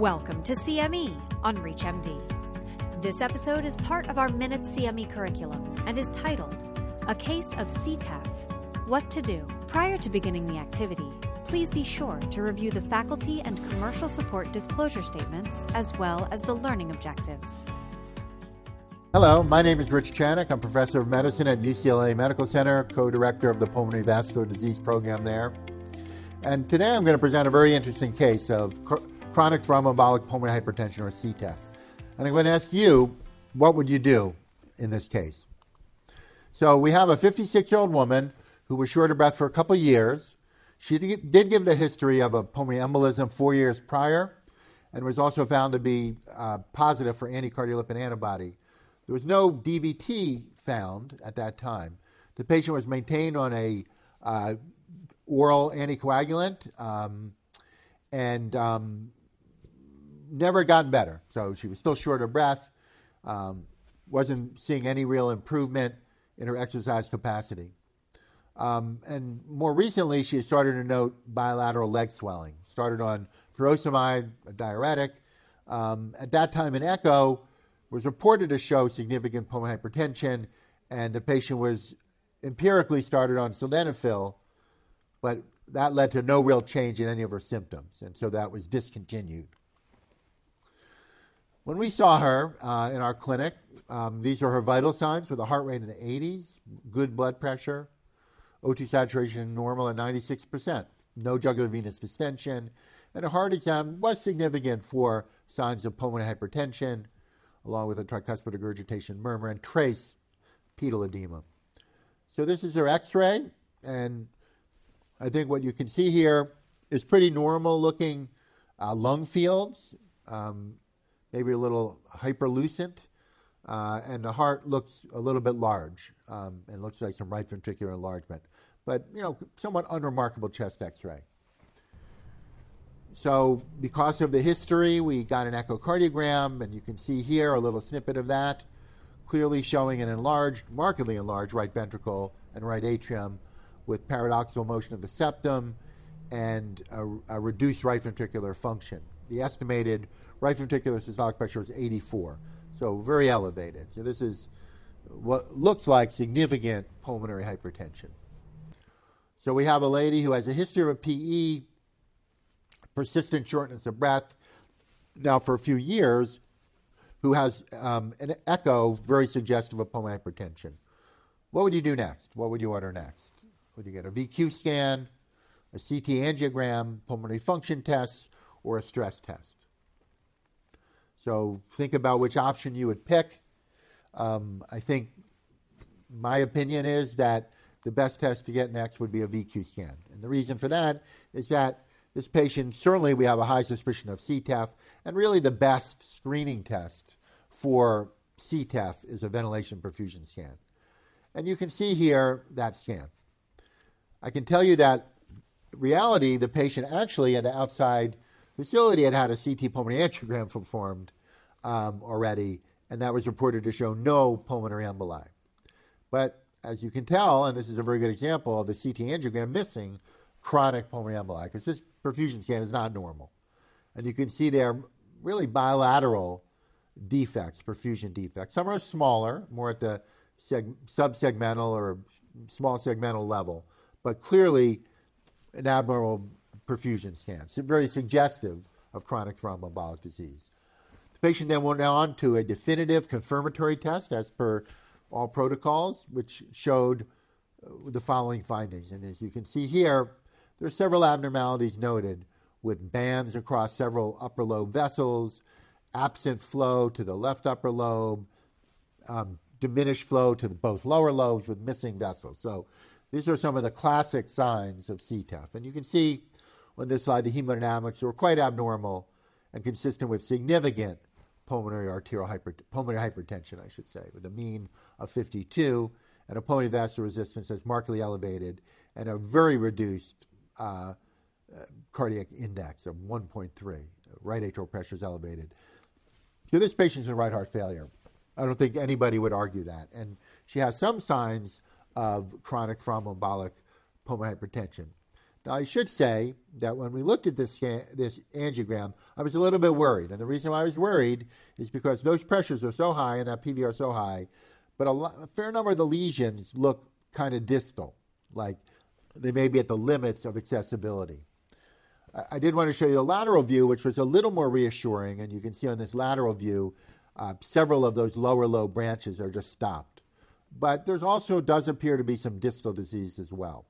Welcome to CME on ReachMD. This episode is part of our Minute CME curriculum and is titled A Case of CTEPH What to Do. Prior to beginning the activity, please be sure to review the faculty and commercial support disclosure statements as well as the learning objectives. Hello, my name is Rich Channick. I'm professor of medicine at UCLA Medical Center, co director of the Pulmonary Vascular Disease Program there. And today I'm going to present a very interesting case of chronic thromboembolic pulmonary hypertension, or CTEPH. And I'm going to ask you, what would you do in this case? So we have a 56 year old woman who was short of breath for a couple years. She did give a history of a pulmonary embolism four years prior and was also found to be uh, positive for anticardiolipin antibody there was no DVT found at that time. The patient was maintained on a uh, oral anticoagulant um, and um, never gotten better. So she was still short of breath, um, wasn't seeing any real improvement in her exercise capacity. Um, and more recently, she started to note bilateral leg swelling. Started on furosemide, a diuretic. Um, at that time an echo, was reported to show significant pulmonary hypertension, and the patient was empirically started on sildenafil, but that led to no real change in any of her symptoms, and so that was discontinued. When we saw her uh, in our clinic, um, these are her vital signs with a heart rate in the 80s, good blood pressure, O2 saturation normal at 96%, no jugular venous distension, and a heart exam was significant for signs of pulmonary hypertension along with a tricuspid regurgitation murmur, and trace pedal edema. So this is her x-ray, and I think what you can see here is pretty normal looking uh, lung fields, um, maybe a little hyperlucent, uh, and the heart looks a little bit large um, and looks like some right ventricular enlargement, but you know, somewhat unremarkable chest x-ray. So, because of the history, we got an echocardiogram, and you can see here a little snippet of that, clearly showing an enlarged, markedly enlarged right ventricle and right atrium with paradoxical motion of the septum and a, a reduced right ventricular function. The estimated right ventricular systolic pressure was 84, so very elevated. So, this is what looks like significant pulmonary hypertension. So, we have a lady who has a history of a PE persistent shortness of breath now for a few years who has um, an echo very suggestive of pulmonary hypertension. What would you do next? What would you order next? Would you get a VQ scan, a CT angiogram, pulmonary function test, or a stress test? So think about which option you would pick. Um, I think my opinion is that the best test to get next would be a VQ scan. And the reason for that is that this patient, certainly we have a high suspicion of CTEPH, and really the best screening test for CTEPH is a ventilation perfusion scan. And you can see here that scan. I can tell you that reality, the patient actually the outside facility had had a CT pulmonary angiogram performed um, already, and that was reported to show no pulmonary emboli. But as you can tell, and this is a very good example of the CT angiogram missing chronic pulmonary emboli, because this perfusion scan is not normal. And you can see there really bilateral defects, perfusion defects. Some are smaller, more at the seg- subsegmental or small segmental level, but clearly an abnormal perfusion scans, very suggestive of chronic thromboembolic disease. The patient then went on to a definitive confirmatory test as per all protocols, which showed uh, the following findings. And as you can see here, there are several abnormalities noted with bands across several upper lobe vessels, absent flow to the left upper lobe, um, diminished flow to both lower lobes with missing vessels. So these are some of the classic signs of CTEPH. And you can see on this slide the hemodynamics were quite abnormal and consistent with significant pulmonary arterial pulmonary hypertension, I should say, with a mean of 52 and a pulmonary vascular resistance that's markedly elevated and a very reduced uh, cardiac index of 1.3. Right atrial pressure is elevated. So this patient's in right heart failure. I don't think anybody would argue that. And she has some signs of chronic thromboembolic pulmonary hypertension. Now, I should say that when we looked at this, this angiogram, I was a little bit worried. And the reason why I was worried is because those pressures are so high and that PVR so high, but a, lot, a fair number of the lesions look kind of distal, like they may be at the limits of accessibility. I, I did want to show you the lateral view, which was a little more reassuring. And you can see on this lateral view, uh, several of those lower lobe branches are just stopped. But there's also does appear to be some distal disease as well.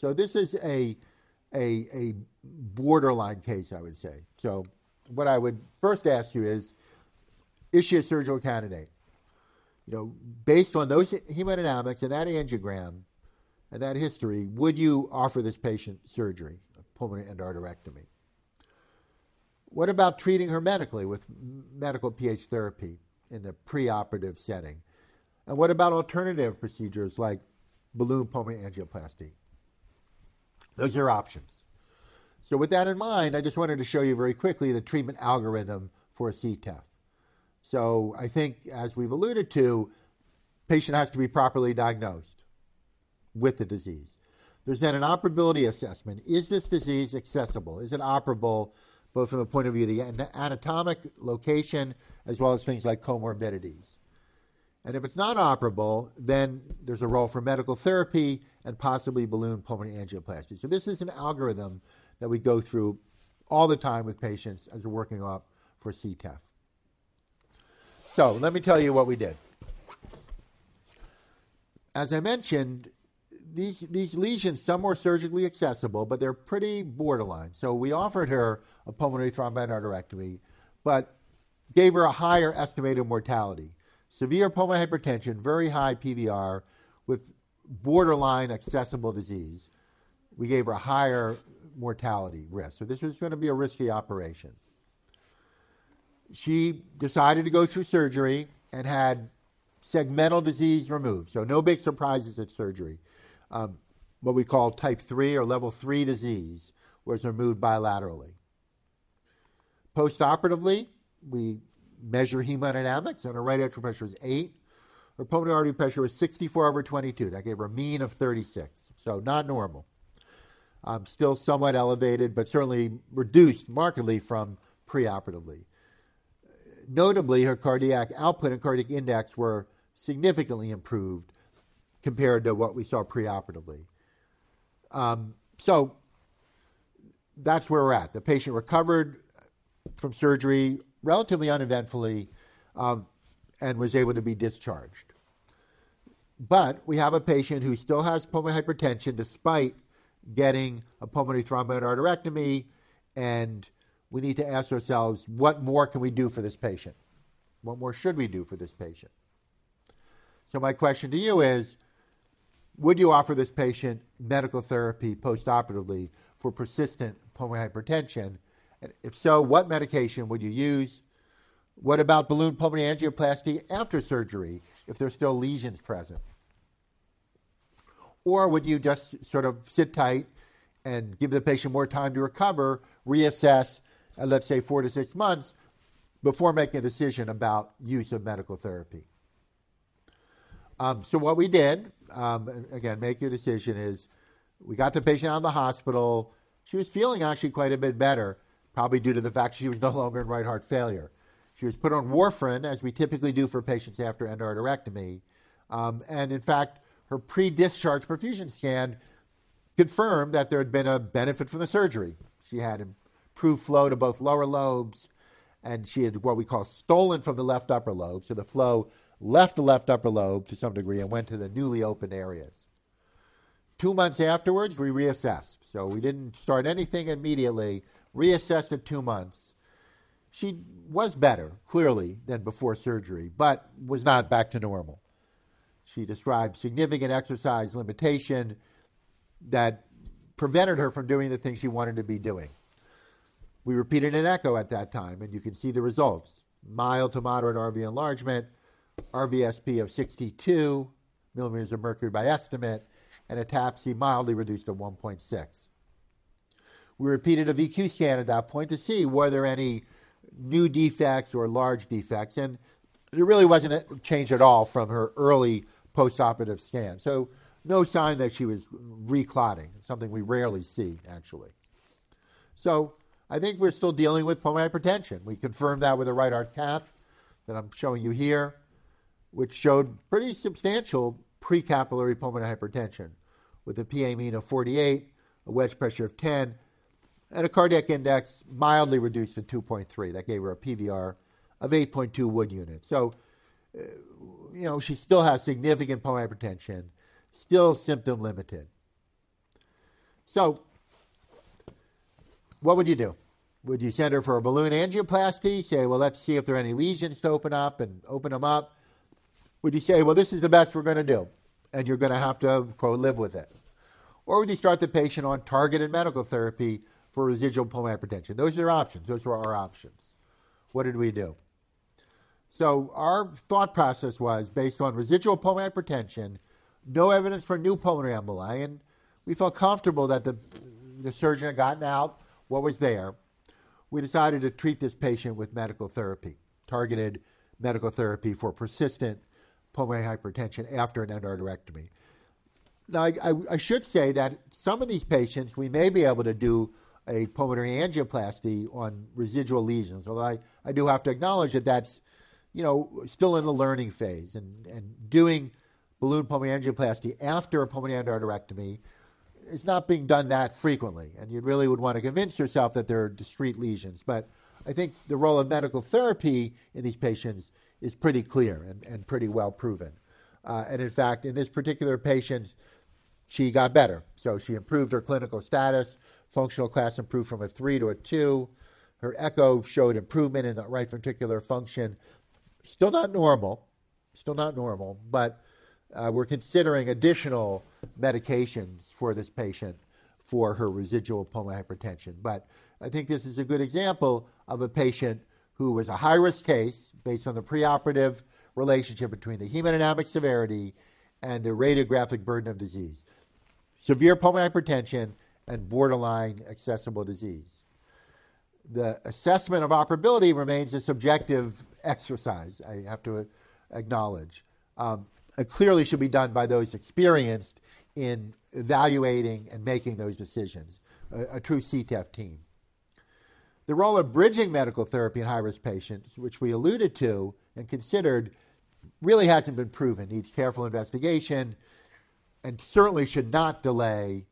So this is a, a, a borderline case, I would say. So what I would first ask you is, is she a surgical candidate? You know, based on those hemodynamics and that angiogram and that history, would you offer this patient surgery, pulmonary endarterectomy? What about treating her medically with medical PH therapy in the preoperative setting? And what about alternative procedures like balloon pulmonary angioplasty? Those are options. So, with that in mind, I just wanted to show you very quickly the treatment algorithm for CTEPH. So, I think, as we've alluded to, patient has to be properly diagnosed with the disease. There's then an operability assessment. Is this disease accessible? Is it operable, both from the point of view of the anatomic location as well as things like comorbidities? And if it's not operable, then there's a role for medical therapy and possibly balloon pulmonary angioplasty. So this is an algorithm that we go through all the time with patients as we're working up for CTEPH. So let me tell you what we did. As I mentioned, these these lesions, some were surgically accessible, but they're pretty borderline. So we offered her a pulmonary thromboendarterectomy, but gave her a higher estimated mortality. Severe pulmonary hypertension, very high PVR, with borderline accessible disease, we gave her a higher mortality risk. So this was going to be a risky operation. She decided to go through surgery and had segmental disease removed. So no big surprises at surgery. Um, what we call type 3 or level 3 disease was removed bilaterally. Postoperatively, we measure hemodynamics, and her right atrial pressure was 8. Her pulmonary artery pressure was 64 over 22. That gave her a mean of 36, so not normal. Um, still somewhat elevated, but certainly reduced markedly from preoperatively. Notably, her cardiac output and cardiac index were significantly improved compared to what we saw preoperatively. Um, so that's where we're at. The patient recovered from surgery relatively uneventfully um, and was able to be discharged. But we have a patient who still has pulmonary hypertension despite getting a pulmonary thromboendarterectomy, and we need to ask ourselves what more can we do for this patient? What more should we do for this patient? So, my question to you is Would you offer this patient medical therapy postoperatively for persistent pulmonary hypertension? If so, what medication would you use? What about balloon pulmonary angioplasty after surgery if there's still lesions present? Or would you just sort of sit tight and give the patient more time to recover, reassess, uh, let's say four to six months, before making a decision about use of medical therapy? Um, so, what we did, um, again, make your decision is we got the patient out of the hospital. She was feeling actually quite a bit better, probably due to the fact she was no longer in right heart failure. She was put on warfarin, as we typically do for patients after endarterectomy. Um, and in fact, her pre discharge perfusion scan confirmed that there had been a benefit from the surgery. She had improved flow to both lower lobes, and she had what we call stolen from the left upper lobe. So the flow left the left upper lobe to some degree and went to the newly opened areas. Two months afterwards, we reassessed. So we didn't start anything immediately, reassessed at two months. She was better, clearly, than before surgery, but was not back to normal. She described significant exercise limitation that prevented her from doing the things she wanted to be doing. We repeated an echo at that time, and you can see the results mild to moderate RV enlargement, RVSP of 62 millimeters of mercury by estimate, and a TAPSE mildly reduced to 1.6. We repeated a VQ scan at that point to see were there any new defects or large defects, and there really wasn't a change at all from her early postoperative scan. So no sign that she was reclotting, something we rarely see, actually. So I think we're still dealing with pulmonary hypertension. We confirmed that with a right heart cath that I'm showing you here, which showed pretty substantial precapillary pulmonary hypertension with a PA mean of 48, a wedge pressure of 10, and a cardiac index mildly reduced to 2.3. That gave her a PVR of 8.2 Wood units. So, uh, you know, she still has significant pulmonary hypertension, still symptom limited. So, what would you do? Would you send her for a balloon angioplasty? Say, well, let's see if there are any lesions to open up and open them up. Would you say, well, this is the best we're going to do, and you're going to have to, quote, live with it? Or would you start the patient on targeted medical therapy for residual pulmonary hypertension? Those are options. Those were our options. What did we do? So our thought process was based on residual pulmonary hypertension, no evidence for new pulmonary emboli, and we felt comfortable that the, the surgeon had gotten out what was there, we decided to treat this patient with medical therapy, targeted medical therapy for persistent pulmonary hypertension after an endarterectomy. Now, I, I, I, should say that some of these patients, we may be able to do a pulmonary angioplasty on residual lesions, although I, I do have to acknowledge that that's, you know, still in the learning phase. And, and doing balloon pulmonary angioplasty after a pulmonary endarterectomy is not being done that frequently, and you really would want to convince yourself that there are discrete lesions. But I think the role of medical therapy in these patients is pretty clear and, and pretty well proven. Uh, and in fact, in this particular patient, she got better. So she improved her clinical status. Functional class improved from a three to a two. Her echo showed improvement in the right ventricular function. Still not normal, still not normal, but uh, we're considering additional medications for this patient for her residual pulmonary hypertension. But I think this is a good example of a patient who was a high risk case based on the preoperative relationship between the hemodynamic severity and the radiographic burden of disease. Severe pulmonary hypertension and borderline accessible disease. The assessment of operability remains a subjective exercise, I have to acknowledge. Um, it clearly should be done by those experienced in evaluating and making those decisions, a, a true CTEPH team. The role of bridging medical therapy in high risk patients, which we alluded to and considered, really hasn't been proven, needs careful investigation, and certainly should not delay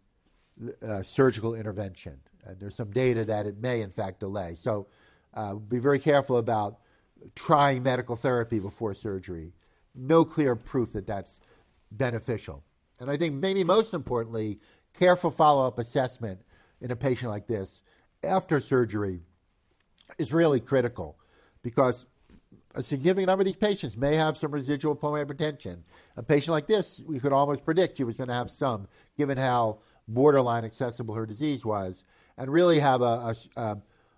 uh, surgical intervention. And there's some data that it may, in fact, delay. So uh, be very careful about trying medical therapy before surgery no clear proof that that's beneficial. And I think maybe most importantly, careful follow up assessment in a patient like this after surgery is really critical because a significant number of these patients may have some residual pulmonary hypertension. A patient like this, we could almost predict she was going to have some, given how borderline accessible her disease was, and really have a, a,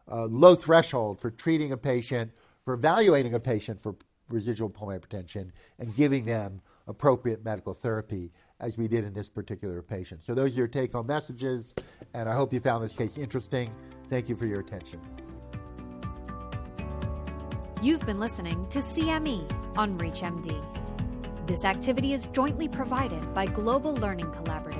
a low threshold for treating a patient, for evaluating a patient for residual pulmonary hypertension and giving them appropriate medical therapy as we did in this particular patient. So those are your take home messages, and I hope you found this case interesting. Thank you for your attention. You've been listening to CME on ReachMD. This activity is jointly provided by Global Learning Collaborative,